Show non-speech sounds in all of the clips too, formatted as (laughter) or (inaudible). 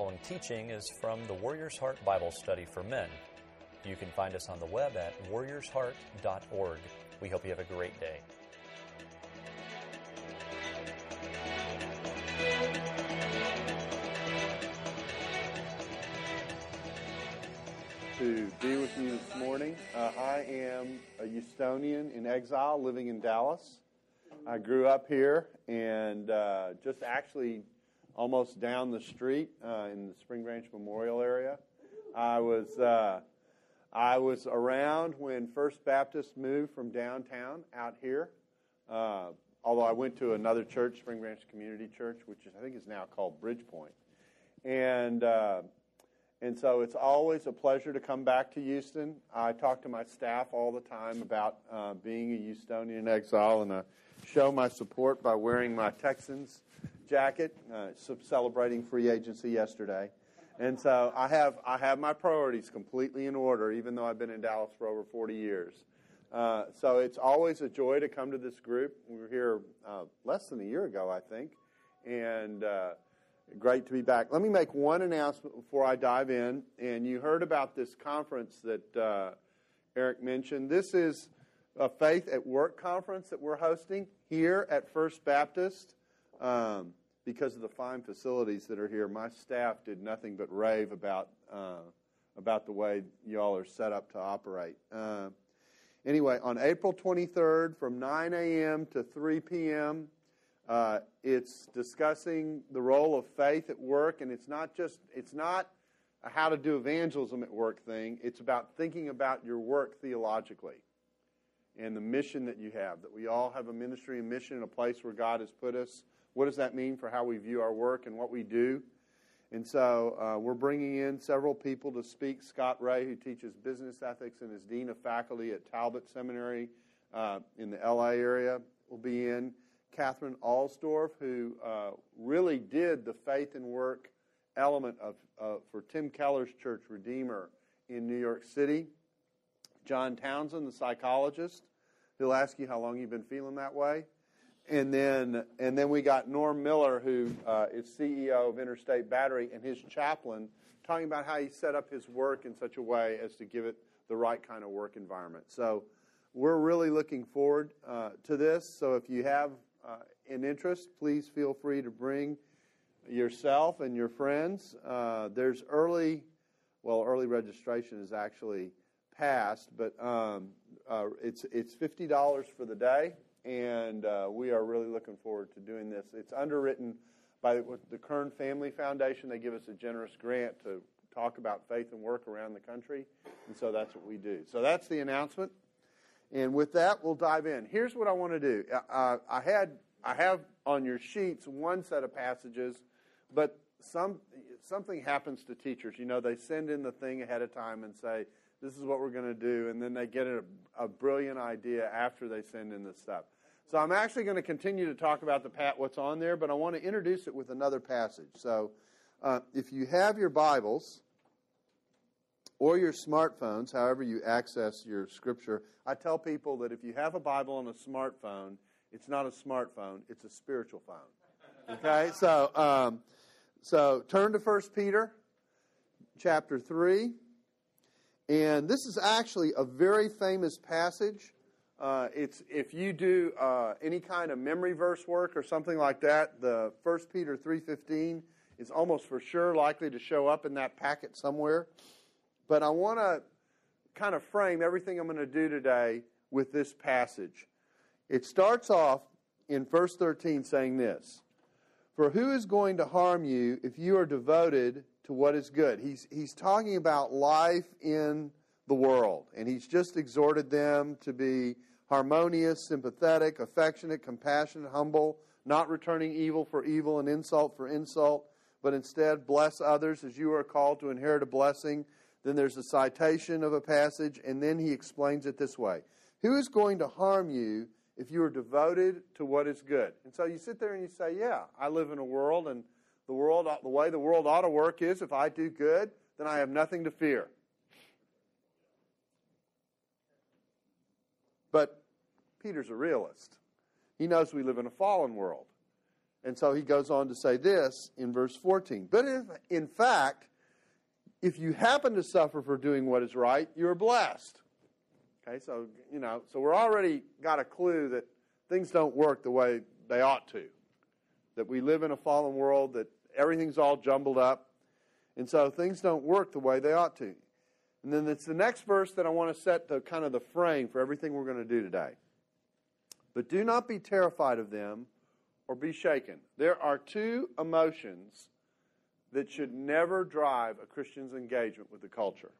following teaching is from the Warrior's Heart Bible Study for Men. You can find us on the web at warriorsheart.org. We hope you have a great day. to be with you this morning. Uh, I am a Houstonian in exile living in Dallas. I grew up here and uh, just actually almost down the street uh, in the Spring Branch Memorial area. I was uh, I was around when First Baptist moved from downtown out here. Uh, although I went to another church, Spring Branch Community Church, which I think is now called Bridgepoint, and uh, and so it's always a pleasure to come back to Houston. I talk to my staff all the time about uh, being a Houstonian exile, and I show my support by wearing my Texans jacket, uh, celebrating free agency yesterday. And so I have I have my priorities completely in order, even though I've been in Dallas for over 40 years. Uh, so it's always a joy to come to this group. We were here uh, less than a year ago, I think, and uh, great to be back. Let me make one announcement before I dive in. And you heard about this conference that uh, Eric mentioned. This is a Faith at Work conference that we're hosting here at First Baptist. Um, because of the fine facilities that are here, my staff did nothing but rave about uh, about the way y'all are set up to operate. Uh, anyway, on April 23rd, from 9 a.m. to 3 p.m., uh, it's discussing the role of faith at work, and it's not just it's not a how to do evangelism at work thing. It's about thinking about your work theologically and the mission that you have. That we all have a ministry and mission in a place where God has put us. What does that mean for how we view our work and what we do? And so uh, we're bringing in several people to speak. Scott Rae, who teaches business ethics and is dean of faculty at Talbot Seminary uh, in the LA area, will be in. Katherine Alsdorf, who uh, really did the faith and work element of uh, for Tim Keller's church, Redeemer, in New York City. John Townsend, the psychologist, he'll ask you how long you've been feeling that way and then and then we got Norm Miller, who uh, is CEO of Interstate Battery, and his chaplain, talking about how he set up his work in such a way as to give it the right kind of work environment. So we're really looking forward uh, to this. So if you have uh, an interest, please feel free to bring yourself and your friends. Uh, there's early, well, early registration is actually passed, but um, uh, it's it's fifty dollars for the day and uh, we are really looking forward to doing this. It's underwritten by the Kern Family Foundation. They give us a generous grant to talk about faith and work around the country, and so that's what we do. So that's the announcement. And with that, we'll dive in. Here's what I want to do. Uh, I had I have on your sheets one set of passages, but some something happens to teachers. You know, they send in the thing ahead of time and say, this is what we're going to do, and then they get a, a brilliant idea after they send in the stuff. So I'm actually going to continue to talk about the pat what's on there, but I want to introduce it with another passage. So uh, if you have your Bibles or your smartphones, however you access your scripture, I tell people that if you have a Bible on a smartphone, it's not a smartphone; it's a spiritual phone. Okay, so um, so turn to First Peter, chapter three. And this is actually a very famous passage. Uh, it's if you do uh, any kind of memory verse work or something like that, the 1 Peter 3:15 is almost for sure likely to show up in that packet somewhere. But I want to kind of frame everything I'm going to do today with this passage. It starts off in verse 13 saying this For who is going to harm you if you are devoted to what is good. He's, he's talking about life in the world, and he's just exhorted them to be harmonious, sympathetic, affectionate, compassionate, humble, not returning evil for evil and insult for insult, but instead bless others as you are called to inherit a blessing. Then there's a citation of a passage, and then he explains it this way Who is going to harm you if you are devoted to what is good? And so you sit there and you say, Yeah, I live in a world and the world, the way the world ought to work is if I do good, then I have nothing to fear. But Peter's a realist. He knows we live in a fallen world. And so he goes on to say this in verse 14. But if, in fact, if you happen to suffer for doing what is right, you're blessed. Okay, so, you know, so we're already got a clue that things don't work the way they ought to. That we live in a fallen world, that everything's all jumbled up. And so things don't work the way they ought to. And then it's the next verse that I want to set the kind of the frame for everything we're going to do today. But do not be terrified of them or be shaken. There are two emotions that should never drive a Christian's engagement with the culture.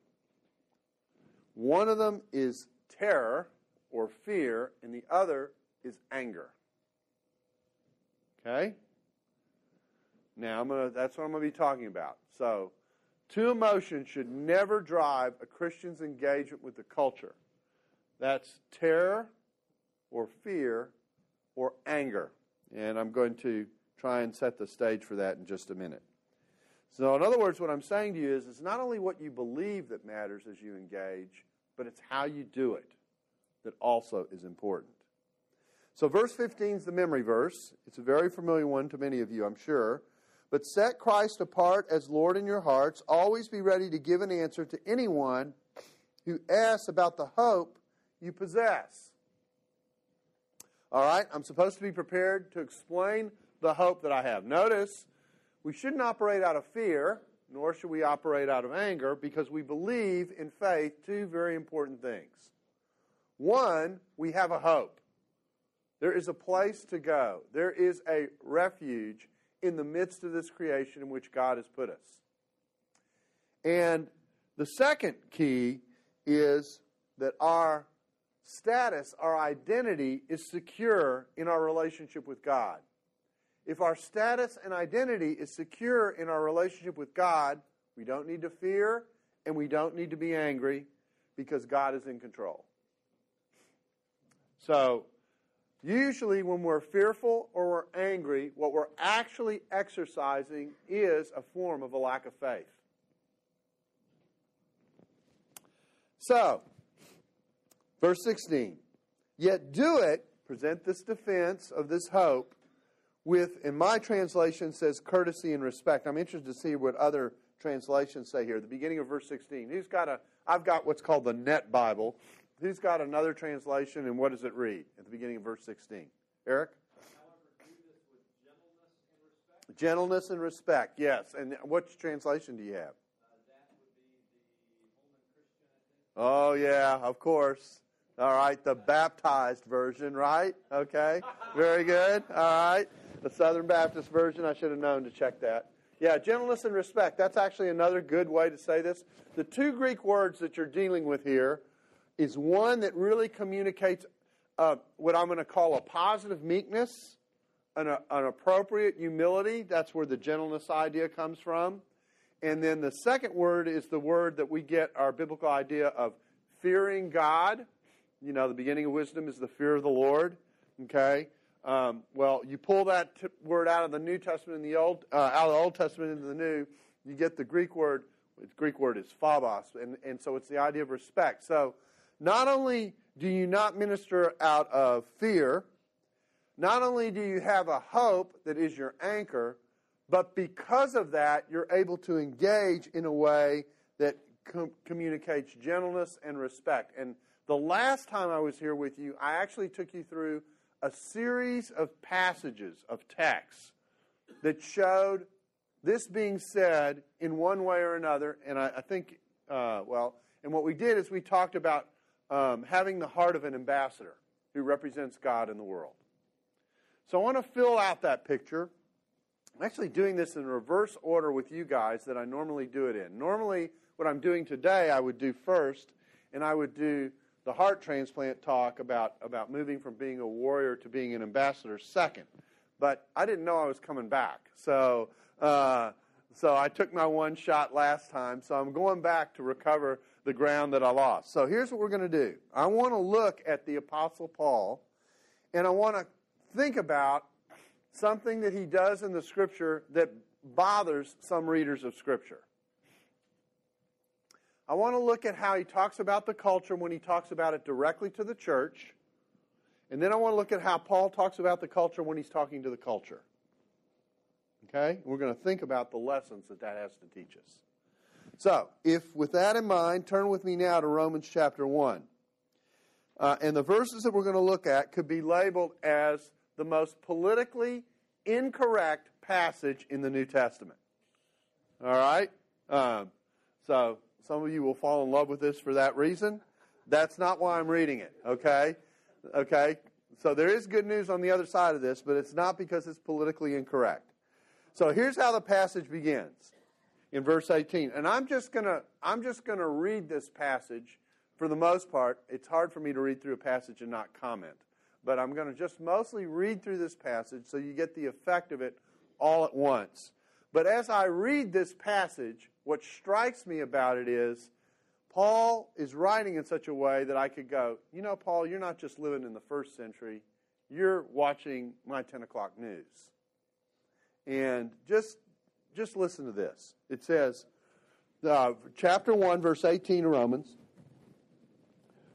One of them is terror or fear, and the other is anger. Okay? Now, gonna, that's what I'm going to be talking about. So, two emotions should never drive a Christian's engagement with the culture. That's terror or fear or anger. And I'm going to try and set the stage for that in just a minute. So, in other words, what I'm saying to you is it's not only what you believe that matters as you engage, but it's how you do it that also is important. So, verse 15 is the memory verse. It's a very familiar one to many of you, I'm sure. But set Christ apart as Lord in your hearts. Always be ready to give an answer to anyone who asks about the hope you possess. All right, I'm supposed to be prepared to explain the hope that I have. Notice, we shouldn't operate out of fear, nor should we operate out of anger, because we believe in faith two very important things. One, we have a hope. There is a place to go, there is a refuge in the midst of this creation in which God has put us. And the second key is that our status, our identity, is secure in our relationship with God. If our status and identity is secure in our relationship with God, we don't need to fear and we don't need to be angry because God is in control. So, usually when we're fearful or we're angry, what we're actually exercising is a form of a lack of faith. So, verse 16. Yet do it, present this defense of this hope with, in my translation, says courtesy and respect. I'm interested to see what other translations say here. The beginning of verse 16. Who's got a, I've got what's called the Net Bible. Who's got another translation, and what does it read at the beginning of verse 16? Eric? Gentleness and respect, yes. And which translation do you have? Oh, yeah, of course. All right, the baptized version, right? Okay, very good. All right, the Southern Baptist version, I should have known to check that. Yeah, gentleness and respect. That's actually another good way to say this. The two Greek words that you're dealing with here is one that really communicates uh, what I'm going to call a positive meekness, an, uh, an appropriate humility. That's where the gentleness idea comes from. And then the second word is the word that we get our biblical idea of fearing God. You know, the beginning of wisdom is the fear of the Lord. Okay. Um, well, you pull that t- word out of the New Testament and the Old, uh, out of the Old Testament into the New, you get the Greek word. The Greek word is phobos, and, and so it's the idea of respect. So not only do you not minister out of fear, not only do you have a hope that is your anchor, but because of that, you're able to engage in a way that com- communicates gentleness and respect. And the last time I was here with you, I actually took you through a series of passages of texts that showed this being said in one way or another. And I, I think, uh, well, and what we did is we talked about um, having the heart of an ambassador who represents God in the world. So I want to fill out that picture. I'm actually doing this in reverse order with you guys that I normally do it in. Normally, what I'm doing today, I would do first, and I would do the heart transplant talk about, about moving from being a warrior to being an ambassador second. But I didn't know I was coming back. So, uh, so I took my one shot last time. So I'm going back to recover the ground that I lost. So here's what we're going to do I want to look at the Apostle Paul, and I want to think about something that he does in the Scripture that bothers some readers of Scripture. I want to look at how he talks about the culture when he talks about it directly to the church. And then I want to look at how Paul talks about the culture when he's talking to the culture. Okay? We're going to think about the lessons that that has to teach us. So, if with that in mind, turn with me now to Romans chapter 1. Uh, and the verses that we're going to look at could be labeled as the most politically incorrect passage in the New Testament. All right? Um, so, some of you will fall in love with this for that reason. That's not why I'm reading it, okay? Okay? So, there is good news on the other side of this, but it's not because it's politically incorrect. So, here's how the passage begins in verse 18. And I'm just going to I'm just going to read this passage for the most part. It's hard for me to read through a passage and not comment. But I'm going to just mostly read through this passage so you get the effect of it all at once. But as I read this passage, what strikes me about it is Paul is writing in such a way that I could go, you know, Paul, you're not just living in the first century, you're watching my 10 o'clock news. And just just listen to this. It says, uh, chapter 1, verse 18 of Romans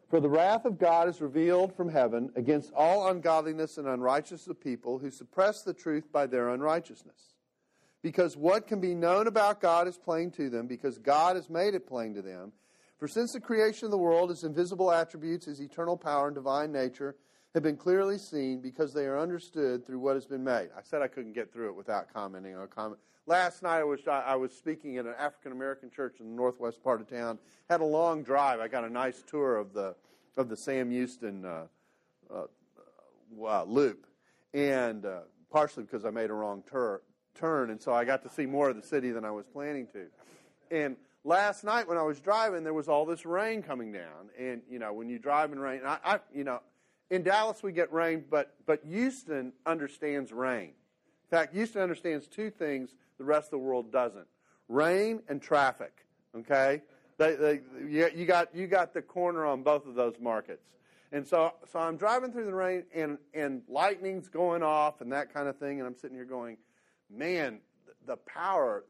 For the wrath of God is revealed from heaven against all ungodliness and unrighteousness of people who suppress the truth by their unrighteousness. Because what can be known about God is plain to them, because God has made it plain to them. For since the creation of the world, his invisible attributes, his eternal power and divine nature, have been clearly seen because they are understood through what has been made. I said I couldn't get through it without commenting on comment. Last night I was I was speaking at an African American church in the northwest part of town. Had a long drive. I got a nice tour of the of the Sam Houston uh, uh, uh, loop, and uh, partially because I made a wrong tur- turn, and so I got to see more of the city than I was planning to. And last night when I was driving, there was all this rain coming down, and you know when you drive in rain, I, I you know in Dallas we get rain, but but Houston understands rain. In fact, Houston understands two things the rest of the world doesn't rain and traffic. Okay? They, they, you, got, you got the corner on both of those markets. And so, so I'm driving through the rain, and, and lightning's going off and that kind of thing, and I'm sitting here going, man, the power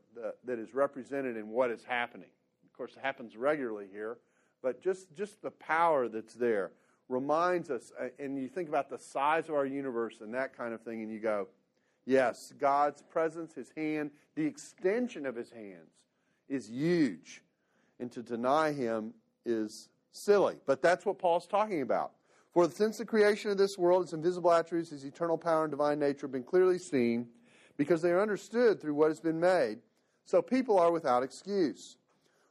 that is represented in what is happening. Of course, it happens regularly here, but just, just the power that's there reminds us, uh, and you think about the size of our universe and that kind of thing, and you go, Yes, God's presence, His hand, the extension of His hands is huge. And to deny Him is silly. But that's what Paul's talking about. For since the creation of this world, its invisible attributes, His eternal power and divine nature have been clearly seen because they are understood through what has been made. So people are without excuse.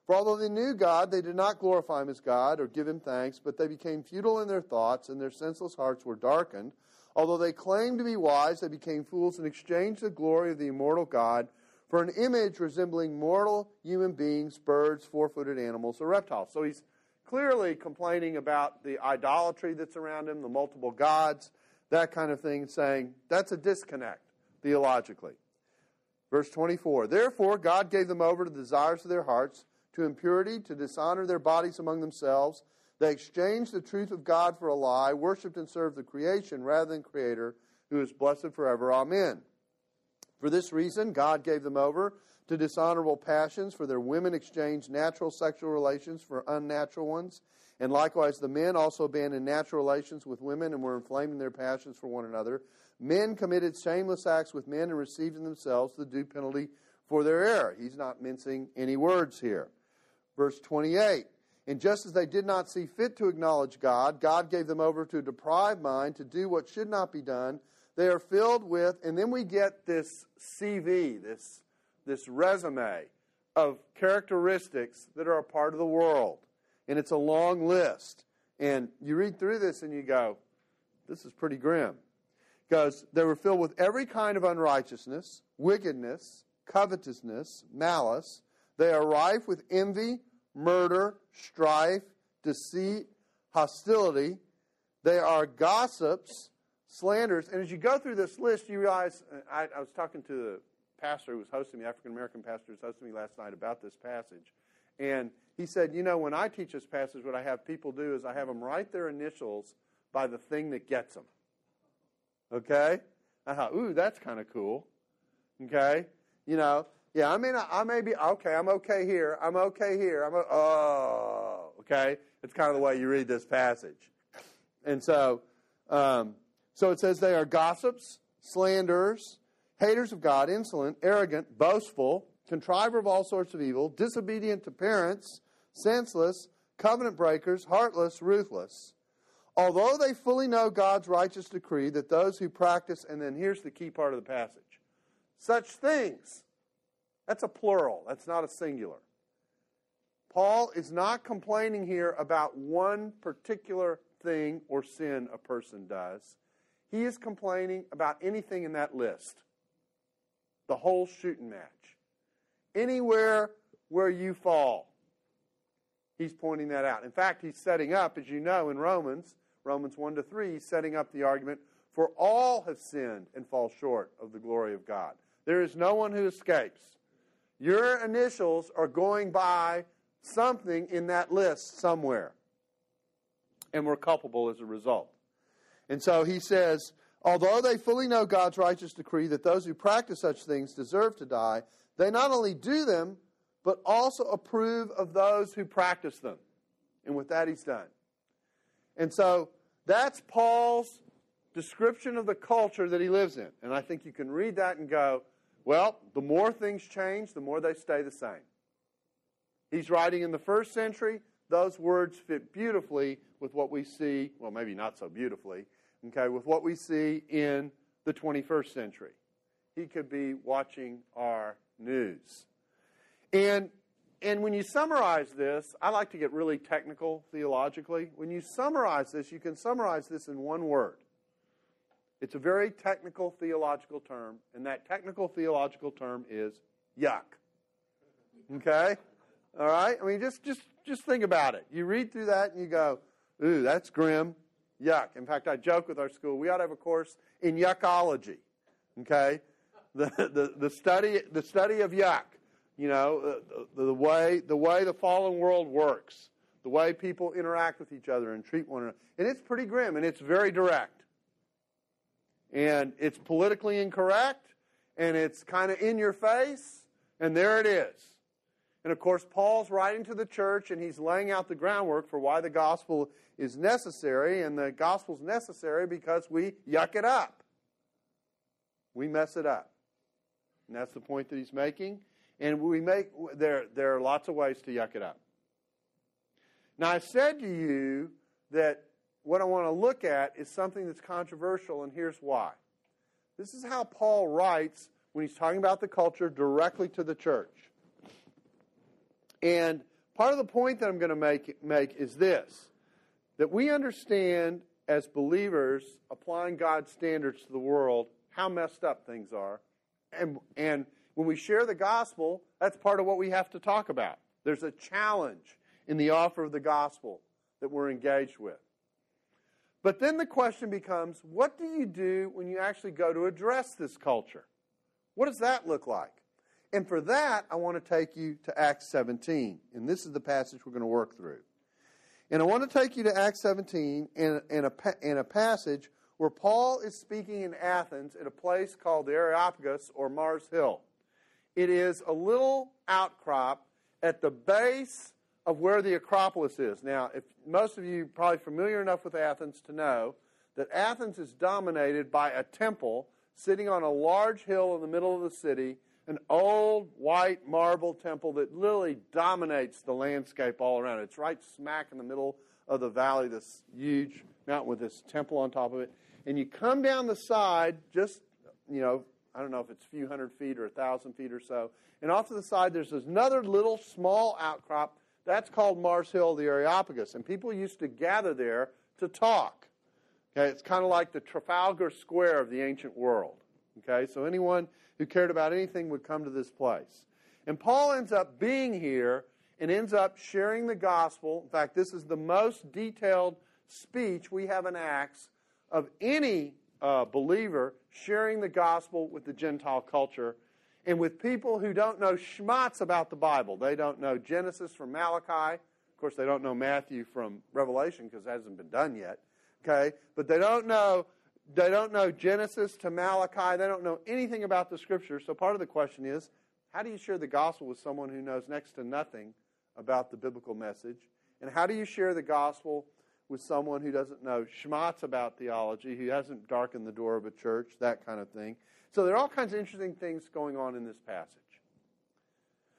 For although they knew God, they did not glorify Him as God or give Him thanks, but they became futile in their thoughts, and their senseless hearts were darkened. Although they claimed to be wise, they became fools and exchanged the glory of the immortal God for an image resembling mortal human beings, birds, four footed animals, or reptiles. So he's clearly complaining about the idolatry that's around him, the multiple gods, that kind of thing, saying that's a disconnect theologically. Verse 24 Therefore, God gave them over to the desires of their hearts, to impurity, to dishonor their bodies among themselves they exchanged the truth of God for a lie, worshiped and served the creation rather than Creator, who is blessed forever. Amen. For this reason, God gave them over to dishonorable passions, for their women exchanged natural sexual relations for unnatural ones. And likewise, the men also abandoned natural relations with women and were inflamed in their passions for one another. Men committed shameless acts with men and received in themselves the due penalty for their error. He's not mincing any words here. Verse 28 and just as they did not see fit to acknowledge God, God gave them over to a deprived mind to do what should not be done. They are filled with, and then we get this CV, this, this resume of characteristics that are a part of the world. And it's a long list. And you read through this and you go, this is pretty grim. Because they were filled with every kind of unrighteousness, wickedness, covetousness, malice. They are rife with envy murder, strife, deceit, hostility. They are gossips, slanders. And as you go through this list, you realize uh, I, I was talking to the pastor who was hosting me, African American pastor who was hosting me last night about this passage. And he said, You know, when I teach this passage, what I have people do is I have them write their initials by the thing that gets them. Okay? I thought, Ooh, that's kind of cool. Okay? You know, yeah, I mean, I, I may be okay. I'm okay here. I'm okay here. I'm oh, okay. It's kind of the way you read this passage, and so, um, so it says they are gossips, slanderers, haters of God, insolent, arrogant, boastful, contriver of all sorts of evil, disobedient to parents, senseless, covenant breakers, heartless, ruthless. Although they fully know God's righteous decree that those who practice, and then here's the key part of the passage such things. That's a plural, that's not a singular. Paul is not complaining here about one particular thing or sin a person does. He is complaining about anything in that list. The whole shooting match. Anywhere where you fall. He's pointing that out. In fact, he's setting up, as you know, in Romans, Romans 1 to 3, he's setting up the argument for all have sinned and fall short of the glory of God. There is no one who escapes. Your initials are going by something in that list somewhere. And we're culpable as a result. And so he says, although they fully know God's righteous decree that those who practice such things deserve to die, they not only do them, but also approve of those who practice them. And with that, he's done. And so that's Paul's description of the culture that he lives in. And I think you can read that and go, well, the more things change, the more they stay the same. He's writing in the first century. Those words fit beautifully with what we see, well, maybe not so beautifully, okay, with what we see in the 21st century. He could be watching our news. And, and when you summarize this, I like to get really technical theologically. When you summarize this, you can summarize this in one word. It's a very technical theological term, and that technical theological term is yuck. Okay? All right? I mean, just, just, just think about it. You read through that and you go, ooh, that's grim. Yuck. In fact, I joke with our school, we ought to have a course in yuckology. Okay? The, the, the, study, the study of yuck. You know, uh, the, the, way, the way the fallen world works, the way people interact with each other and treat one another. And it's pretty grim and it's very direct. And it's politically incorrect and it's kind of in your face, and there it is. And of course, Paul's writing to the church and he's laying out the groundwork for why the gospel is necessary. And the gospel's necessary because we yuck it up. We mess it up. And that's the point that he's making. And we make there there are lots of ways to yuck it up. Now I said to you that what I want to look at is something that's controversial, and here's why. This is how Paul writes when he's talking about the culture directly to the church. And part of the point that I'm going to make, make is this that we understand as believers applying God's standards to the world how messed up things are. And, and when we share the gospel, that's part of what we have to talk about. There's a challenge in the offer of the gospel that we're engaged with. But then the question becomes what do you do when you actually go to address this culture? What does that look like? And for that, I want to take you to Acts 17. And this is the passage we're going to work through. And I want to take you to Acts 17 in, in, a, in a passage where Paul is speaking in Athens at a place called the Areopagus or Mars Hill. It is a little outcrop at the base of where the Acropolis is. Now, if most of you probably familiar enough with Athens to know that Athens is dominated by a temple sitting on a large hill in the middle of the city an old white marble temple that literally dominates the landscape all around. It's right smack in the middle of the valley, this huge mountain with this temple on top of it. And you come down the side, just, you know, I don't know if it's a few hundred feet or a thousand feet or so. And off to the side, there's another little small outcrop. That's called Mars Hill, the Areopagus. And people used to gather there to talk. Okay, it's kind of like the Trafalgar Square of the ancient world. Okay, so anyone who cared about anything would come to this place. And Paul ends up being here and ends up sharing the gospel. In fact, this is the most detailed speech we have in Acts of any uh, believer sharing the gospel with the Gentile culture and with people who don't know schmatz about the Bible. They don't know Genesis from Malachi. Of course, they don't know Matthew from Revelation because it hasn't been done yet. Okay? But they don't know they don't know Genesis to Malachi. They don't know anything about the Scripture. So part of the question is how do you share the gospel with someone who knows next to nothing about the biblical message? And how do you share the gospel with someone who doesn't know schmatz about theology, who hasn't darkened the door of a church, that kind of thing? So there are all kinds of interesting things going on in this passage.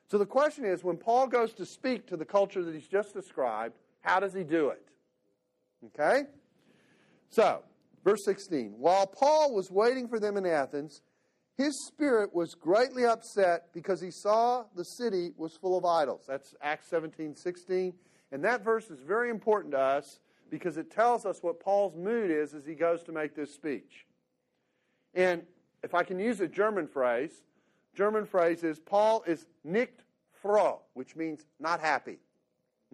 So the question is when Paul goes to speak to the culture that he's just described, how does he do it? Okay? So, verse 16. While Paul was waiting for them in Athens, his spirit was greatly upset because he saw the city was full of idols. That's Acts 17 16. And that verse is very important to us because it tells us what Paul's mood is as he goes to make this speech. And if I can use a German phrase, German phrase is Paul is nicht froh, which means not happy.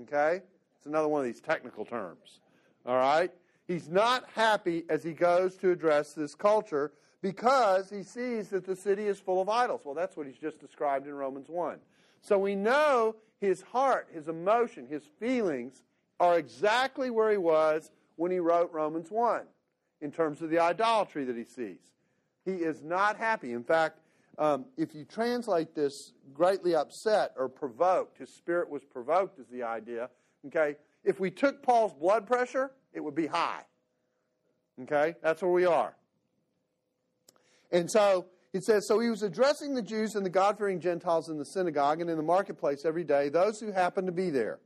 Okay? It's another one of these technical terms. All right? He's not happy as he goes to address this culture because he sees that the city is full of idols. Well, that's what he's just described in Romans 1. So we know his heart, his emotion, his feelings are exactly where he was when he wrote Romans 1 in terms of the idolatry that he sees. He is not happy. In fact, um, if you translate this greatly upset or provoked, his spirit was provoked, is the idea. Okay? If we took Paul's blood pressure, it would be high. Okay? That's where we are. And so it says, So he was addressing the Jews and the God fearing Gentiles in the synagogue and in the marketplace every day, those who happened to be there.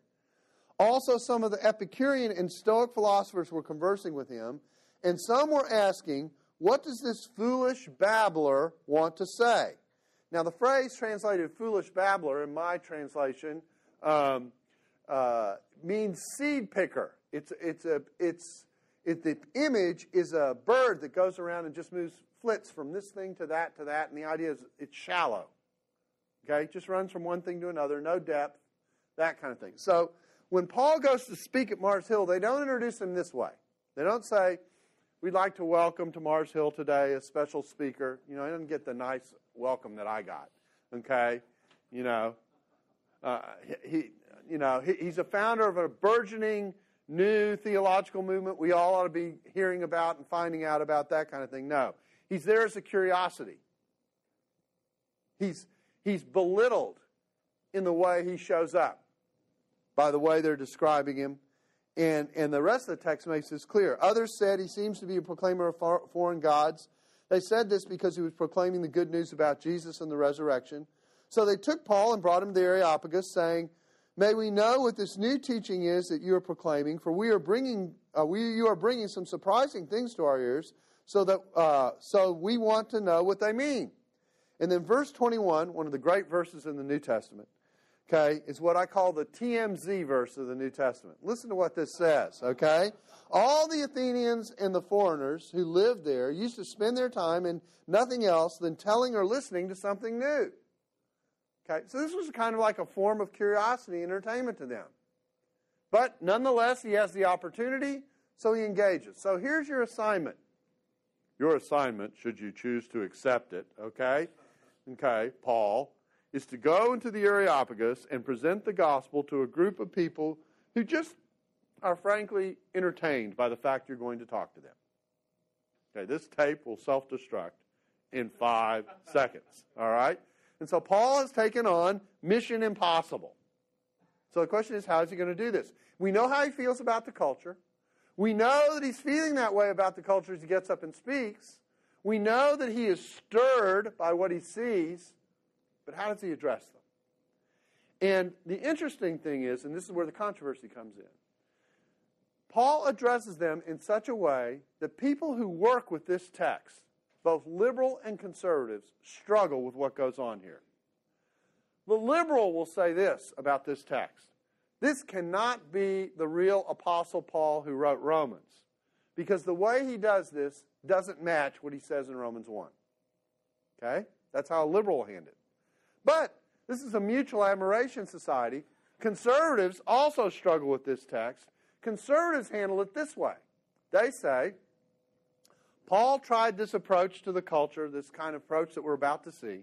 Also, some of the Epicurean and Stoic philosophers were conversing with him, and some were asking, What does this foolish babbler want to say? Now, the phrase translated foolish babbler in my translation um, uh, means seed picker. It's, it's a, it's, it, the image is a bird that goes around and just moves flits from this thing to that to that, and the idea is it's shallow. Okay, it just runs from one thing to another, no depth, that kind of thing. So when Paul goes to speak at Mars Hill, they don't introduce him this way. They don't say, We'd like to welcome to Mars Hill today a special speaker. You know, he doesn't get the nice welcome that I got. Okay? You know, uh, he, you know, he, he's a founder of a burgeoning new theological movement we all ought to be hearing about and finding out about that kind of thing. No. He's there as a curiosity. He's, he's belittled in the way he shows up, by the way they're describing him. And, and the rest of the text makes this clear. Others said he seems to be a proclaimer of foreign gods. They said this because he was proclaiming the good news about Jesus and the resurrection. So they took Paul and brought him to the Areopagus, saying, May we know what this new teaching is that you are proclaiming, for we are bringing, uh, we, you are bringing some surprising things to our ears so that uh, so we want to know what they mean. And then verse 21, one of the great verses in the New Testament, okay, is what I call the TMZ verse of the New Testament. Listen to what this says, okay? All the Athenians and the foreigners who lived there used to spend their time in nothing else than telling or listening to something new. Okay, so this was kind of like a form of curiosity and entertainment to them. But nonetheless, he has the opportunity, so he engages. So here's your assignment your assignment, should you choose to accept it, okay? Okay, Paul, is to go into the Areopagus and present the gospel to a group of people who just are frankly entertained by the fact you're going to talk to them. Okay, this tape will self destruct in five (laughs) seconds, all right? And so Paul has taken on mission impossible. So the question is, how is he going to do this? We know how he feels about the culture. We know that he's feeling that way about the culture as he gets up and speaks. We know that he is stirred by what he sees, but how does he address them? And the interesting thing is, and this is where the controversy comes in, Paul addresses them in such a way that people who work with this text, both liberal and conservatives, struggle with what goes on here. The liberal will say this about this text this cannot be the real Apostle Paul who wrote Romans, because the way he does this doesn't match what he says in Romans 1. Okay? That's how a liberal will hand it. But this is a mutual admiration society. Conservatives also struggle with this text. Conservatives handle it this way they say, Paul tried this approach to the culture, this kind of approach that we're about to see,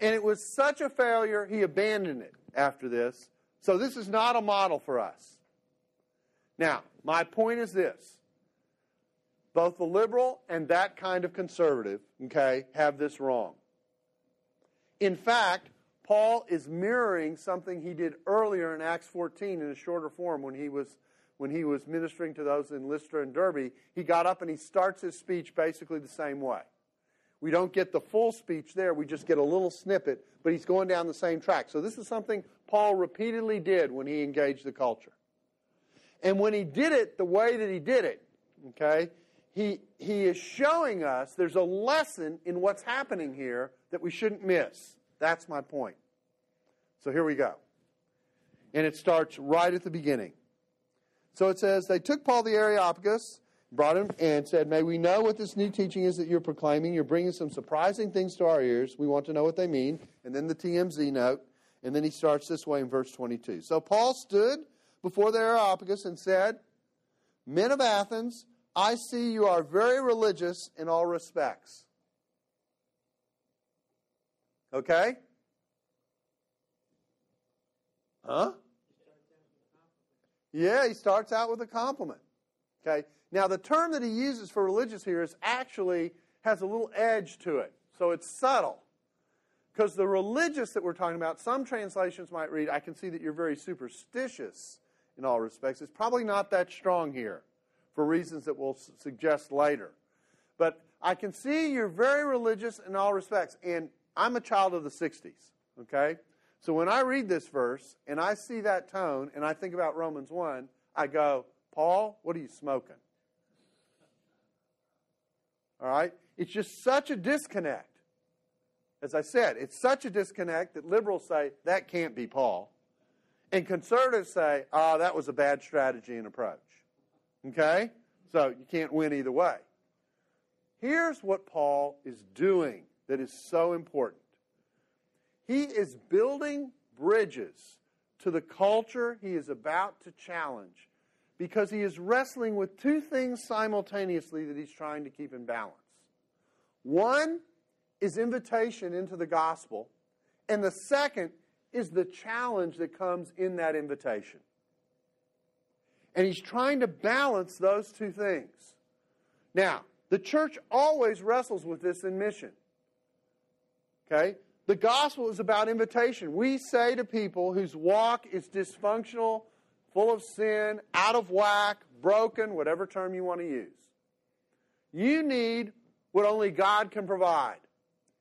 and it was such a failure, he abandoned it after this, so this is not a model for us. Now, my point is this. Both the liberal and that kind of conservative, okay, have this wrong. In fact, Paul is mirroring something he did earlier in Acts 14 in a shorter form when he was when he was ministering to those in Lystra and Derbe. He got up and he starts his speech basically the same way. We don't get the full speech there, we just get a little snippet, but he's going down the same track. So this is something Paul repeatedly did when he engaged the culture. And when he did it the way that he did it, okay, he, he is showing us there's a lesson in what's happening here that we shouldn't miss. That's my point. So here we go. And it starts right at the beginning. So it says, They took Paul the Areopagus brought him and said, May we know what this new teaching is that you're proclaiming. You're bringing some surprising things to our ears. We want to know what they mean. And then the TMZ note. And then he starts this way in verse 22. So Paul stood before the Areopagus and said, Men of Athens, I see you are very religious in all respects. Okay? Huh? Yeah, he starts out with a compliment. Okay? Now, the term that he uses for religious here is actually has a little edge to it. So it's subtle. Because the religious that we're talking about, some translations might read, I can see that you're very superstitious in all respects. It's probably not that strong here for reasons that we'll suggest later. But I can see you're very religious in all respects. And I'm a child of the 60s, okay? So when I read this verse and I see that tone and I think about Romans 1, I go, Paul, what are you smoking? All right? It's just such a disconnect. As I said, it's such a disconnect that liberals say that can't be Paul. And conservatives say, oh, that was a bad strategy and approach. Okay? So you can't win either way. Here's what Paul is doing that is so important he is building bridges to the culture he is about to challenge because he is wrestling with two things simultaneously that he's trying to keep in balance. One is invitation into the gospel, and the second is the challenge that comes in that invitation. And he's trying to balance those two things. Now, the church always wrestles with this in mission. Okay? The gospel is about invitation. We say to people whose walk is dysfunctional, full of sin, out of whack, broken, whatever term you want to use. You need what only God can provide.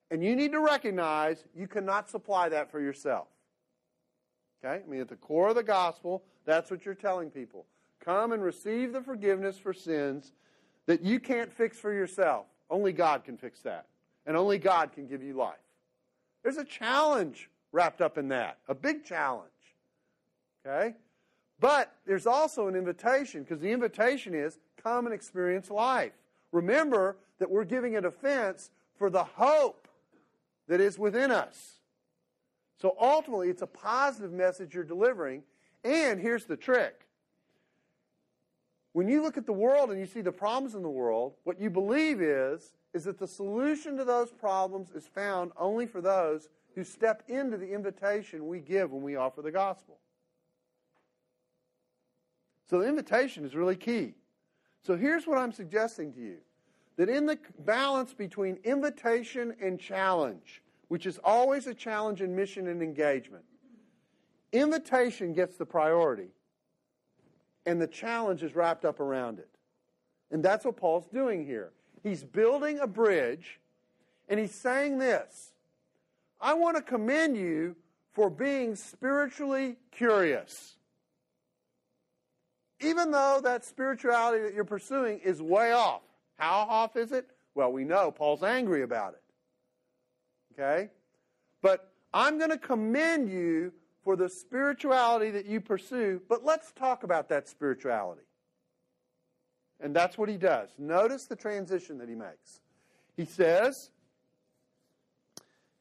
And you need to recognize you cannot supply that for yourself. Okay? I mean, at the core of the gospel, that's what you're telling people. Come and receive the forgiveness for sins that you can't fix for yourself. Only God can fix that. And only God can give you life. There's a challenge wrapped up in that, a big challenge. Okay? But there's also an invitation, because the invitation is come and experience life. Remember that we're giving a defense for the hope that is within us. So ultimately, it's a positive message you're delivering. And here's the trick when you look at the world and you see the problems in the world, what you believe is, is that the solution to those problems is found only for those who step into the invitation we give when we offer the gospel. So the invitation is really key. So here's what I'm suggesting to you that in the balance between invitation and challenge, which is always a challenge in mission and engagement, invitation gets the priority, and the challenge is wrapped up around it. And that's what Paul's doing here. He's building a bridge, and he's saying this I want to commend you for being spiritually curious even though that spirituality that you're pursuing is way off. How off is it? Well, we know Paul's angry about it. Okay? But I'm going to commend you for the spirituality that you pursue, but let's talk about that spirituality. And that's what he does. Notice the transition that he makes. He says,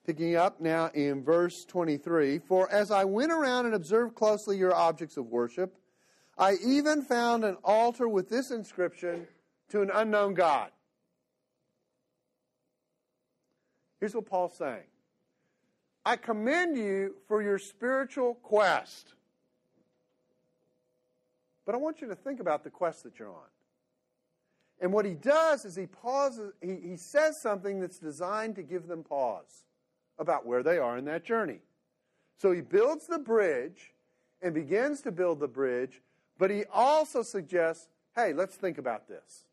picking up now in verse 23 For as I went around and observed closely your objects of worship, I even found an altar with this inscription to an unknown God. Here's what Paul's saying I commend you for your spiritual quest. But I want you to think about the quest that you're on. And what he does is he pauses, he, he says something that's designed to give them pause about where they are in that journey. So he builds the bridge and begins to build the bridge but he also suggests, hey, let's think about this.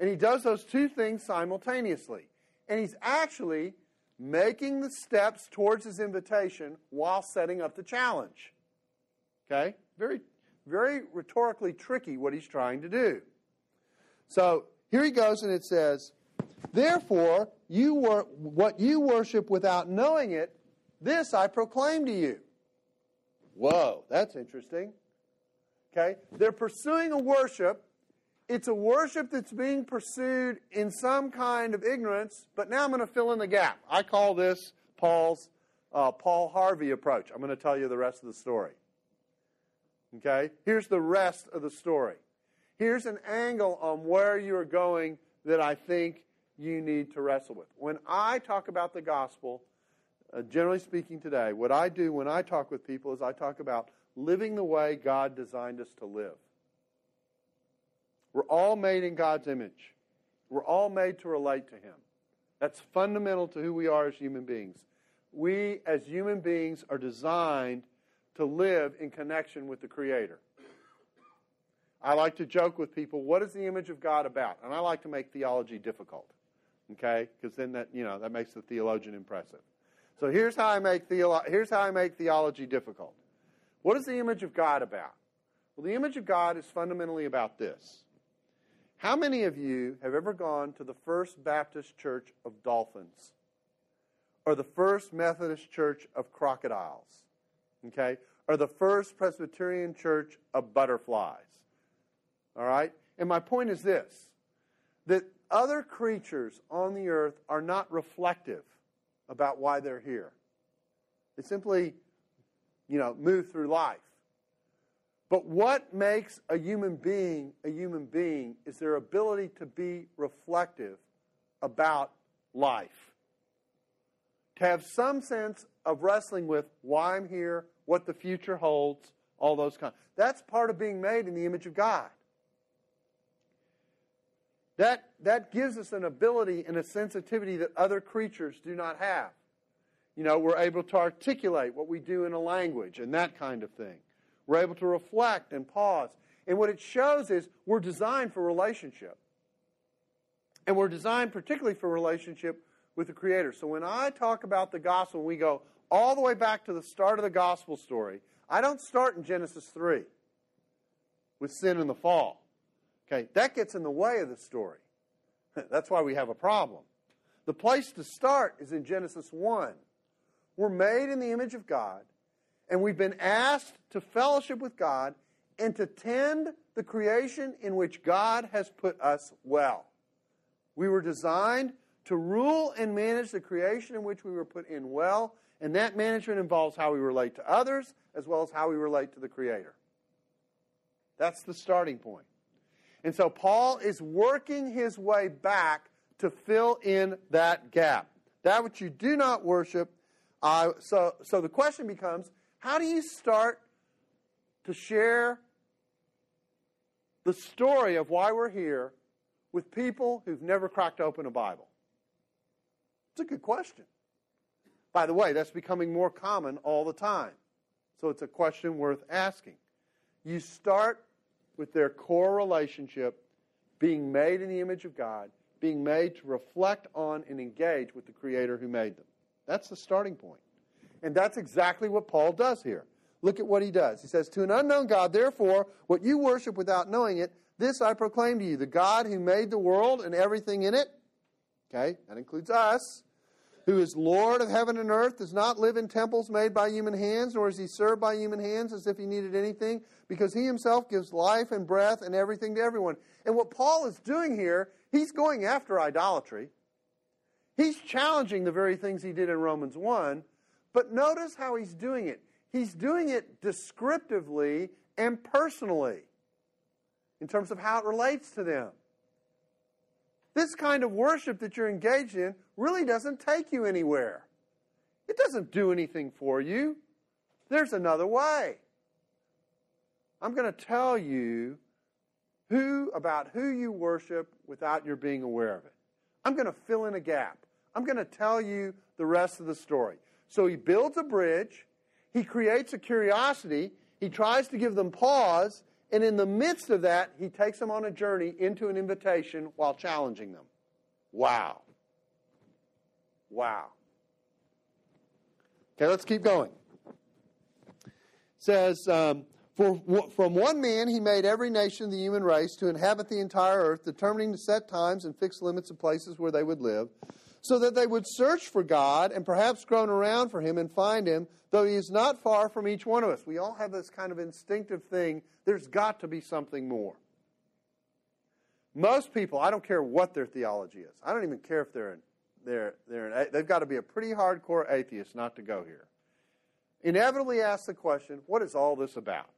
And he does those two things simultaneously. And he's actually making the steps towards his invitation while setting up the challenge. Okay? Very, very rhetorically tricky what he's trying to do. So here he goes, and it says, Therefore, you wor- what you worship without knowing it, this I proclaim to you. Whoa, that's interesting. Okay? They're pursuing a worship. It's a worship that's being pursued in some kind of ignorance, but now I'm going to fill in the gap. I call this Paul's uh, Paul Harvey approach. I'm going to tell you the rest of the story. Okay? Here's the rest of the story. Here's an angle on where you are going that I think you need to wrestle with. When I talk about the gospel, uh, generally speaking today, what I do when I talk with people is I talk about living the way God designed us to live. We're all made in God's image. We're all made to relate to Him. That's fundamental to who we are as human beings. We, as human beings, are designed to live in connection with the Creator. I like to joke with people, what is the image of God about? And I like to make theology difficult. Okay? Because then that, you know, that makes the theologian impressive. So here's how I make theolo- here's how I make theology difficult. What is the image of God about? Well, the image of God is fundamentally about this. How many of you have ever gone to the First Baptist Church of Dolphins or the First Methodist Church of Crocodiles? Okay? Or the First Presbyterian Church of Butterflies? All right? And my point is this that other creatures on the earth are not reflective about why they're here. They simply, you know, move through life. But what makes a human being a human being is their ability to be reflective about life. To have some sense of wrestling with why I'm here, what the future holds, all those kinds. That's part of being made in the image of God. That, that gives us an ability and a sensitivity that other creatures do not have. You know, we're able to articulate what we do in a language and that kind of thing. We're able to reflect and pause. And what it shows is we're designed for relationship. And we're designed particularly for relationship with the Creator. So when I talk about the gospel, we go all the way back to the start of the gospel story. I don't start in Genesis 3 with sin and the fall. Okay, that gets in the way of the story. (laughs) That's why we have a problem. The place to start is in Genesis 1. We're made in the image of God, and we've been asked to fellowship with God and to tend the creation in which God has put us well. We were designed to rule and manage the creation in which we were put in well, and that management involves how we relate to others as well as how we relate to the Creator. That's the starting point. And so Paul is working his way back to fill in that gap. That which you do not worship. Uh, so, so the question becomes how do you start to share the story of why we're here with people who've never cracked open a Bible? It's a good question. By the way, that's becoming more common all the time. So it's a question worth asking. You start with their core relationship being made in the image of God, being made to reflect on and engage with the Creator who made them. That's the starting point. And that's exactly what Paul does here. Look at what he does. He says, To an unknown God, therefore, what you worship without knowing it, this I proclaim to you the God who made the world and everything in it. Okay, that includes us who is Lord of heaven and earth, does not live in temples made by human hands, nor is he served by human hands as if he needed anything, because he himself gives life and breath and everything to everyone. And what Paul is doing here, he's going after idolatry. He's challenging the very things he did in Romans 1, but notice how he's doing it. He's doing it descriptively and personally in terms of how it relates to them. This kind of worship that you're engaged in really doesn't take you anywhere. It doesn't do anything for you. There's another way. I'm going to tell you who about who you worship without your being aware of it. I'm going to fill in a gap. I'm going to tell you the rest of the story. So he builds a bridge, he creates a curiosity, he tries to give them pause, and in the midst of that, he takes them on a journey into an invitation while challenging them. Wow. Wow. Okay, let's keep going. It says, um, For from one man he made every nation of the human race to inhabit the entire earth, determining to set times and fix limits of places where they would live, so that they would search for God and perhaps groan around for him and find him, though he is not far from each one of us. We all have this kind of instinctive thing there's got to be something more. Most people, I don't care what their theology is. I don't even care if they're they're they're they've got to be a pretty hardcore atheist not to go here. Inevitably ask the question, what is all this about?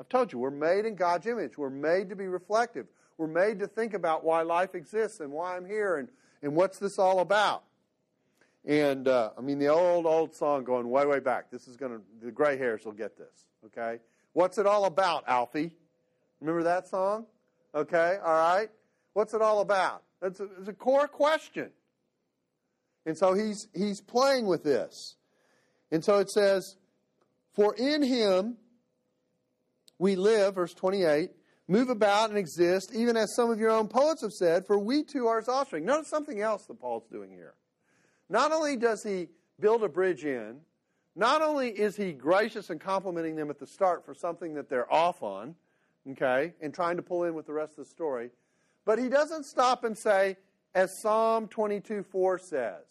I've told you, we're made in God's image. We're made to be reflective. We're made to think about why life exists and why I'm here and, and what's this all about. And uh, I mean, the old, old song going way, way back. This is going to, the gray hairs will get this, okay? What's it all about, Alfie? Remember that song? Okay, all right. What's it all about? It's a, it's a core question. And so he's, he's playing with this. And so it says, For in him we live, verse 28, move about and exist, even as some of your own poets have said, for we too are his offspring. Notice something else that Paul's doing here. Not only does he build a bridge in, not only is he gracious and complimenting them at the start for something that they're off on, okay, and trying to pull in with the rest of the story, but he doesn't stop and say, as Psalm 22 4 says,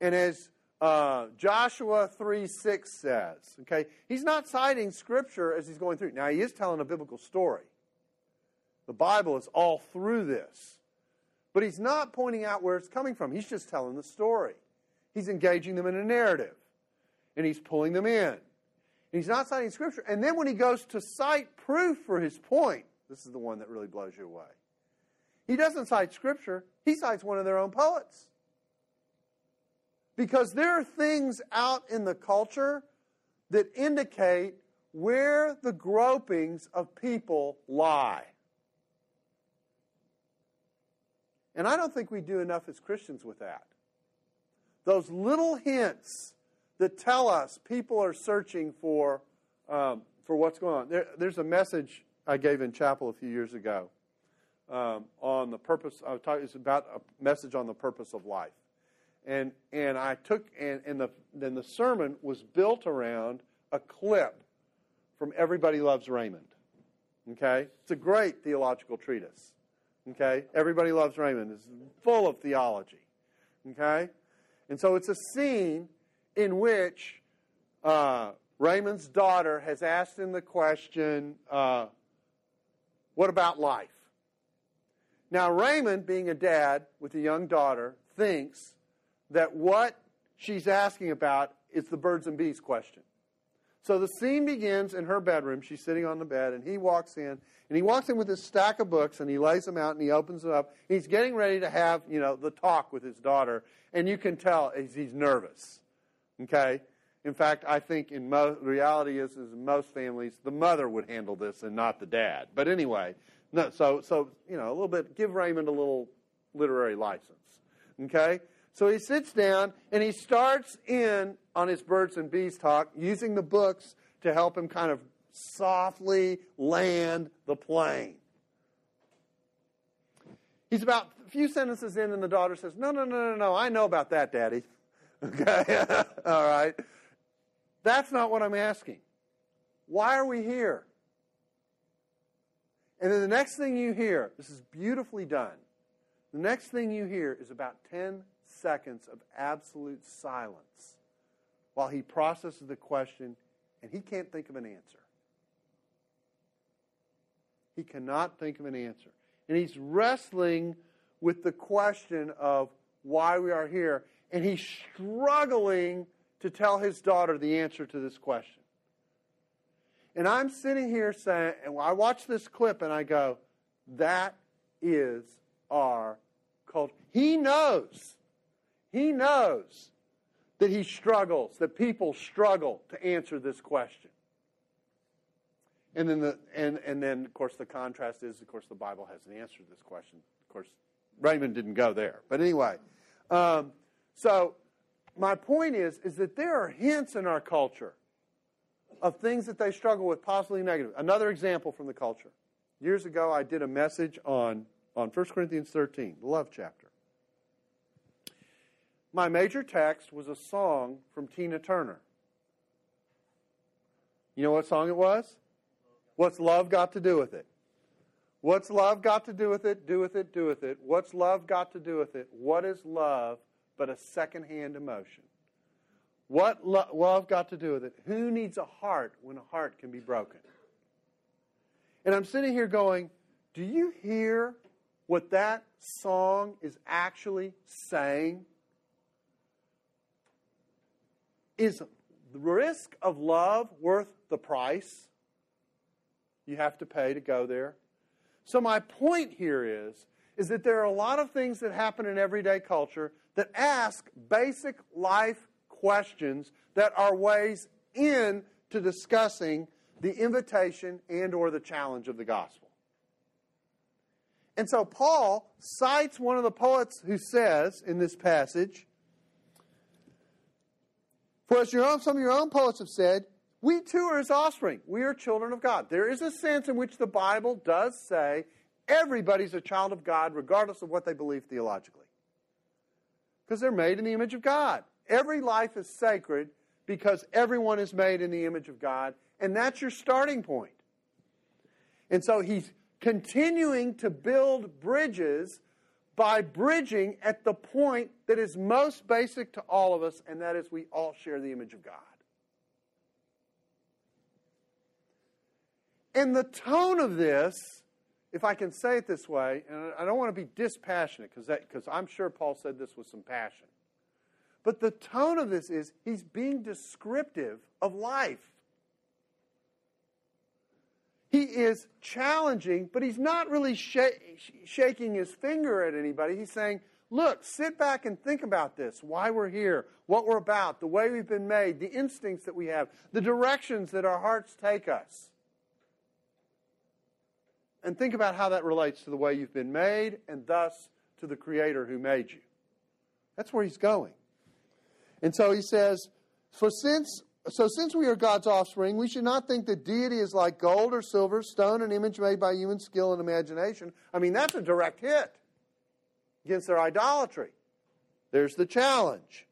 and as uh, Joshua 3 6 says, okay, he's not citing scripture as he's going through. Now, he is telling a biblical story. The Bible is all through this. But he's not pointing out where it's coming from. He's just telling the story. He's engaging them in a narrative and he's pulling them in. And he's not citing Scripture. And then when he goes to cite proof for his point, this is the one that really blows you away. He doesn't cite Scripture, he cites one of their own poets. Because there are things out in the culture that indicate where the gropings of people lie. And I don't think we do enough as Christians with that. Those little hints that tell us people are searching for, um, for what's going on. There, there's a message I gave in chapel a few years ago um, on the purpose. I was talking, it's about a message on the purpose of life, and and I took and, and the then the sermon was built around a clip from Everybody Loves Raymond. Okay, it's a great theological treatise. Okay, Everybody Loves Raymond is full of theology. Okay, and so it's a scene in which uh, Raymond's daughter has asked him the question, uh, What about life? Now, Raymond, being a dad with a young daughter, thinks that what she's asking about is the birds and bees question. So the scene begins in her bedroom. She's sitting on the bed, and he walks in, and he walks in with his stack of books, and he lays them out, and he opens them up. He's getting ready to have, you know, the talk with his daughter, and you can tell he's nervous. Okay? In fact, I think in mo- reality is, is in most families, the mother would handle this and not the dad. But anyway, no, so, so, you know, a little bit, give Raymond a little literary license. Okay? So he sits down and he starts in on his birds and bees talk using the books to help him kind of softly land the plane. He's about a few sentences in, and the daughter says, No, no, no, no, no, I know about that, Daddy. (laughs) Okay? (laughs) All right? That's not what I'm asking. Why are we here? And then the next thing you hear, this is beautifully done. The next thing you hear is about 10 seconds of absolute silence while he processes the question and he can't think of an answer. He cannot think of an answer. And he's wrestling with the question of why we are here and he's struggling to tell his daughter the answer to this question. And I'm sitting here saying, and I watch this clip and I go, that is our culture. He knows, he knows that he struggles, that people struggle to answer this question. And then, the, and, and then, of course, the contrast is, of course, the Bible hasn't answered this question. Of course, Raymond didn't go there. But anyway, um, so my point is, is that there are hints in our culture of things that they struggle with, possibly negative. Another example from the culture. Years ago, I did a message on, on 1 Corinthians 13, the love chapter. My major text was a song from Tina Turner. You know what song it was? What's love got to do with it? What's love got to do with it? Do with it, do with it. What's love got to do with it? What is love but a secondhand emotion? What lo- love got to do with it? Who needs a heart when a heart can be broken? And I'm sitting here going, do you hear what that song is actually saying? Is the risk of love worth the price you have to pay to go there? So my point here is is that there are a lot of things that happen in everyday culture that ask basic life questions that are ways in to discussing the invitation and or the challenge of the gospel. And so Paul cites one of the poets who says in this passage, For as your own, some of your own poets have said, we too are his offspring. We are children of God. There is a sense in which the Bible does say everybody's a child of God, regardless of what they believe theologically. Because they're made in the image of God. Every life is sacred because everyone is made in the image of God, and that's your starting point. And so he's continuing to build bridges by bridging at the point that is most basic to all of us, and that is we all share the image of God. And the tone of this, if I can say it this way, and I don't want to be dispassionate because I'm sure Paul said this with some passion. But the tone of this is he's being descriptive of life. He is challenging, but he's not really sh- shaking his finger at anybody. He's saying, Look, sit back and think about this why we're here, what we're about, the way we've been made, the instincts that we have, the directions that our hearts take us. And think about how that relates to the way you've been made and thus to the Creator who made you. That's where he's going. And so he says, For since so since we are God's offspring, we should not think that deity is like gold or silver, stone, an image made by human skill and imagination. I mean, that's a direct hit against their idolatry. There's the challenge.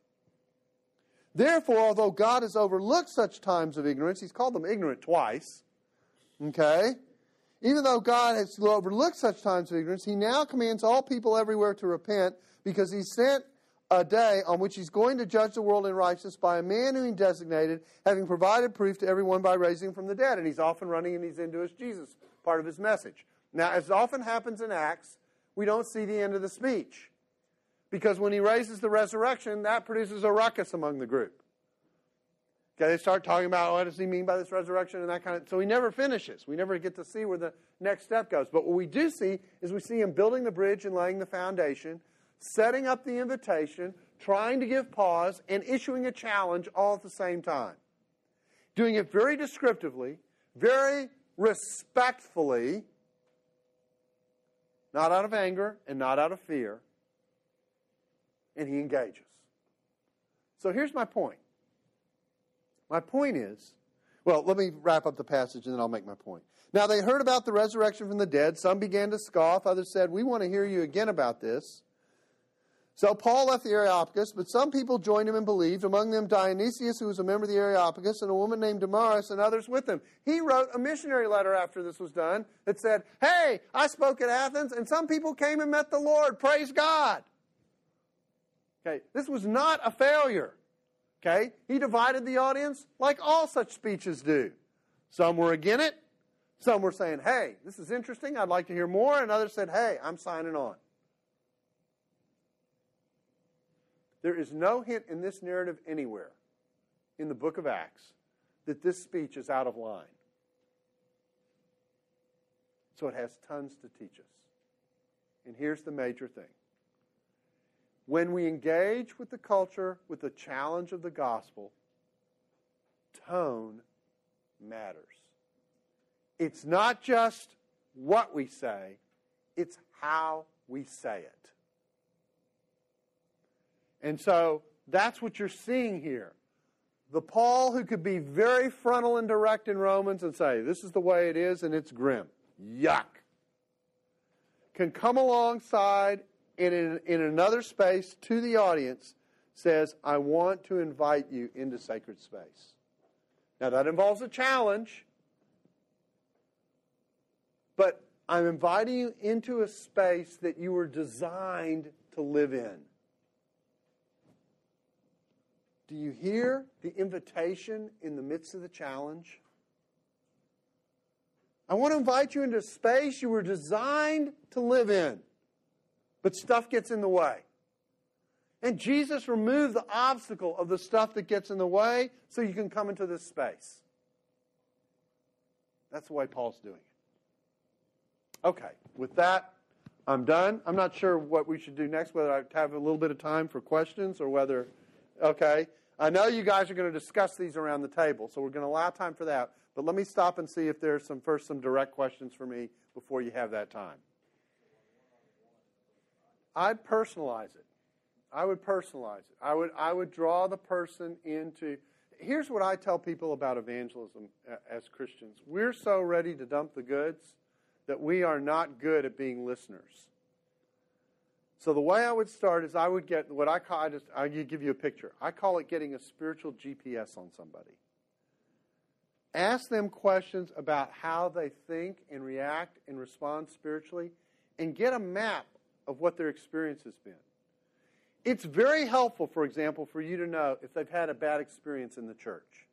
Therefore, although God has overlooked such times of ignorance, he's called them ignorant twice. Okay? Even though God has overlooked such times of ignorance, he now commands all people everywhere to repent because he sent a day on which he's going to judge the world in righteousness by a man whom he designated, having provided proof to everyone by raising from the dead. And he's often running and he's into his Jesus part of his message. Now, as often happens in Acts, we don't see the end of the speech. Because when he raises the resurrection, that produces a ruckus among the group. Okay, they start talking about oh, what does he mean by this resurrection and that kind of. So he never finishes. We never get to see where the next step goes. But what we do see is we see him building the bridge and laying the foundation setting up the invitation, trying to give pause, and issuing a challenge all at the same time. Doing it very descriptively, very respectfully, not out of anger and not out of fear, and he engages. So here's my point. My point is, well, let me wrap up the passage and then I'll make my point. Now they heard about the resurrection from the dead. Some began to scoff. Others said, We want to hear you again about this. So Paul left the Areopagus, but some people joined him and believed, among them Dionysius, who was a member of the Areopagus, and a woman named Damaris, and others with him. He wrote a missionary letter after this was done that said, Hey, I spoke at Athens, and some people came and met the Lord. Praise God. Okay, this was not a failure. Okay, he divided the audience like all such speeches do. Some were against it, some were saying, Hey, this is interesting, I'd like to hear more, and others said, Hey, I'm signing on. There is no hint in this narrative anywhere in the book of Acts that this speech is out of line. So it has tons to teach us. And here's the major thing when we engage with the culture with the challenge of the gospel, tone matters. It's not just what we say, it's how we say it. And so that's what you're seeing here. The Paul who could be very frontal and direct in Romans and say, this is the way it is and it's grim. Yuck. Can come alongside in, in, in another space to the audience says, I want to invite you into sacred space. Now, that involves a challenge, but I'm inviting you into a space that you were designed to live in. Do you hear the invitation in the midst of the challenge? I want to invite you into space you were designed to live in, but stuff gets in the way. And Jesus removed the obstacle of the stuff that gets in the way so you can come into this space. That's the way Paul's doing it. Okay, with that, I'm done. I'm not sure what we should do next, whether I have a little bit of time for questions or whether, okay. I know you guys are going to discuss these around the table, so we're going to allow time for that. But let me stop and see if there's some first some direct questions for me before you have that time. I'd personalize it. I would personalize it. I would I would draw the person into Here's what I tell people about evangelism uh, as Christians. We're so ready to dump the goods that we are not good at being listeners. So the way I would start is I would get what I call I just I give you a picture. I call it getting a spiritual GPS on somebody. Ask them questions about how they think and react and respond spiritually and get a map of what their experience has been. It's very helpful, for example, for you to know if they've had a bad experience in the church.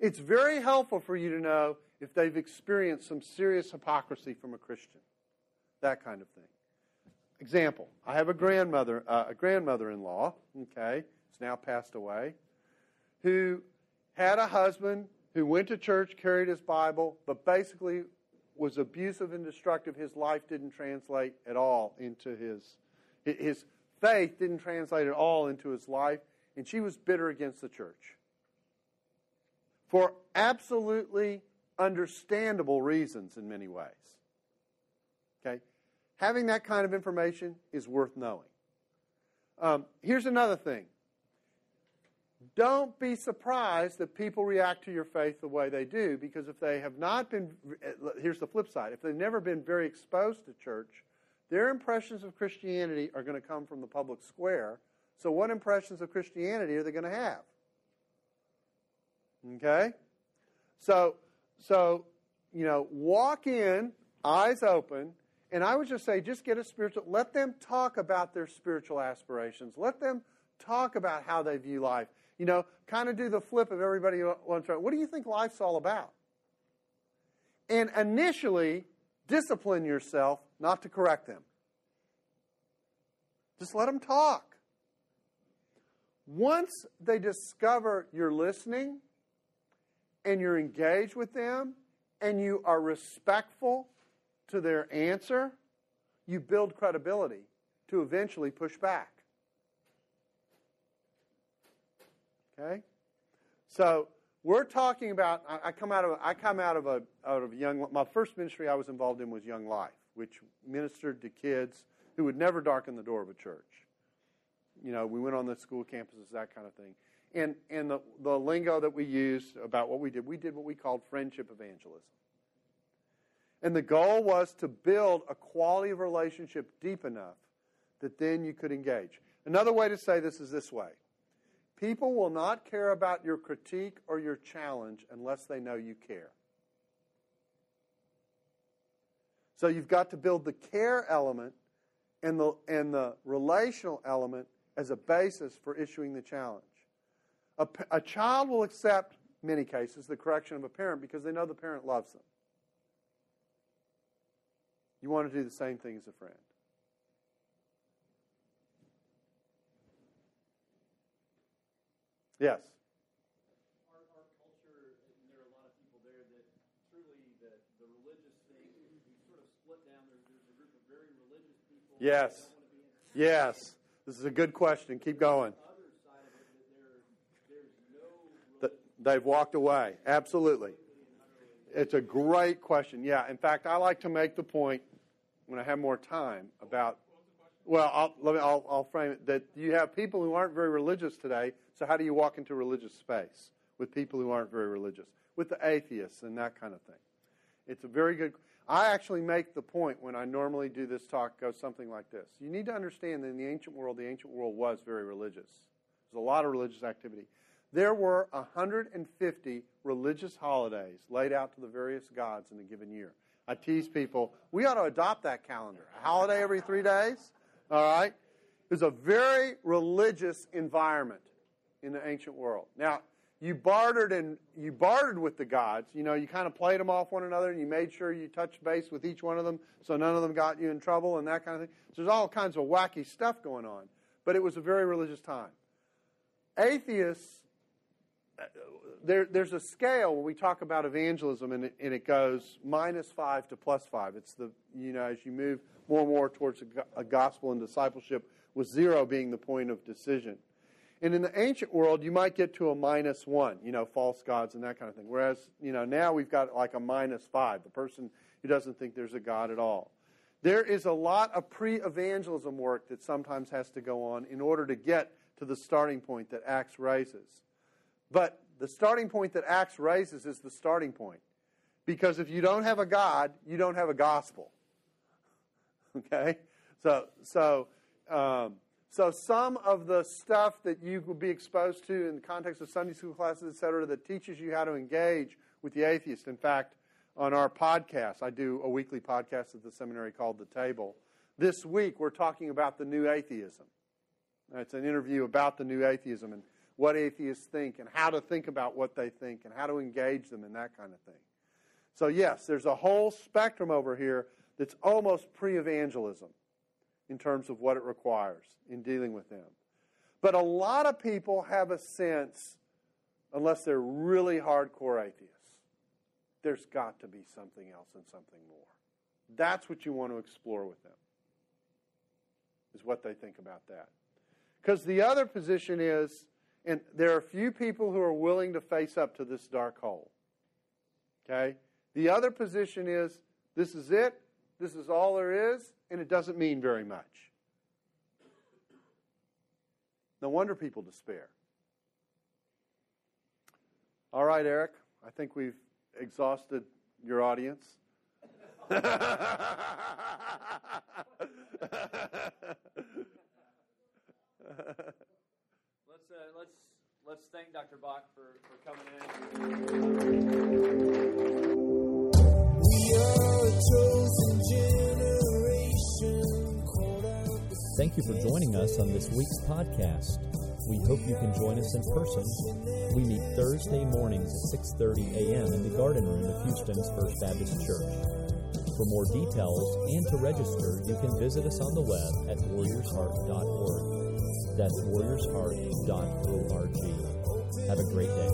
It's very helpful for you to know if they've experienced some serious hypocrisy from a Christian. That kind of thing. Example, I have a grandmother, uh, a grandmother-in-law, okay, who's now passed away, who had a husband who went to church, carried his Bible, but basically was abusive and destructive. His life didn't translate at all into his his faith didn't translate at all into his life, and she was bitter against the church. For absolutely understandable reasons in many ways. Okay? Having that kind of information is worth knowing. Um, here's another thing don't be surprised that people react to your faith the way they do, because if they have not been, here's the flip side, if they've never been very exposed to church, their impressions of Christianity are going to come from the public square. So, what impressions of Christianity are they going to have? Okay? So, so, you know, walk in, eyes open, and I would just say, just get a spiritual, let them talk about their spiritual aspirations. Let them talk about how they view life. You know, kind of do the flip of everybody wants to, what do you think life's all about? And initially, discipline yourself not to correct them. Just let them talk. Once they discover you're listening and you're engaged with them and you are respectful to their answer, you build credibility to eventually push back. Okay? So we're talking about. I, come out of. I come out of a out of young. My first ministry I was involved in was Young Life, which ministered to kids who would never darken the door of a church. You know, we went on the school campuses, that kind of thing. And and the the lingo that we used about what we did, we did what we called friendship evangelism. And the goal was to build a quality of relationship deep enough that then you could engage. Another way to say this is this way People will not care about your critique or your challenge unless they know you care. So you've got to build the care element and the, and the relational element as a basis for issuing the challenge. A, a child will accept, many cases, the correction of a parent because they know the parent loves them. You want to do the same thing as a friend. Yes. Our, our culture, and there are a lot of people there that truly the, the religious thing, we sort of split down. There's, there's a group of very religious people. Yes. Yes. This is a good question. Keep going. They've walked away. Absolutely. It's a great question. Yeah. In fact, I like to make the point when I have more time about. Well, I'll, let me, I'll, I'll frame it that you have people who aren't very religious today so, how do you walk into religious space with people who aren't very religious, with the atheists and that kind of thing? It's a very good. I actually make the point when I normally do this talk goes something like this. You need to understand that in the ancient world, the ancient world was very religious. There's a lot of religious activity. There were 150 religious holidays laid out to the various gods in a given year. I tease people, we ought to adopt that calendar. A holiday every three days, all right? It was a very religious environment in the ancient world. Now, you bartered and you bartered with the gods. You know, you kind of played them off one another, and you made sure you touched base with each one of them, so none of them got you in trouble and that kind of thing. So there's all kinds of wacky stuff going on, but it was a very religious time. Atheists, there, there's a scale when we talk about evangelism, and it, and it goes minus five to plus five. It's the you know as you move more and more towards a, a gospel and discipleship, with zero being the point of decision. And in the ancient world, you might get to a minus one, you know, false gods and that kind of thing. Whereas, you know, now we've got like a minus five, the person who doesn't think there's a God at all. There is a lot of pre evangelism work that sometimes has to go on in order to get to the starting point that Acts raises. But the starting point that Acts raises is the starting point. Because if you don't have a God, you don't have a gospel. (laughs) Okay? So, so, um, so some of the stuff that you will be exposed to in the context of Sunday school classes, et cetera, that teaches you how to engage with the atheist. In fact, on our podcast, I do a weekly podcast at the seminary called The Table. This week, we're talking about the new atheism. It's an interview about the new atheism and what atheists think and how to think about what they think and how to engage them and that kind of thing. So, yes, there's a whole spectrum over here that's almost pre evangelism in terms of what it requires in dealing with them. But a lot of people have a sense, unless they're really hardcore atheists, there's got to be something else and something more. That's what you want to explore with them, is what they think about that. Because the other position is, and there are few people who are willing to face up to this dark hole. Okay? The other position is, this is it, this is all there is, and it doesn't mean very much. No wonder people despair. All right, Eric, I think we've exhausted your audience. (laughs) let's, uh, let's, let's thank Dr. Bock for, for coming in. Thank you for joining us on this week's podcast. We hope you can join us in person. We meet Thursday mornings at 6:30 a.m. in the garden room of Houston's First Baptist Church. For more details and to register, you can visit us on the web at warriorsheart.org. That's warriorsheart.org. Have a great day.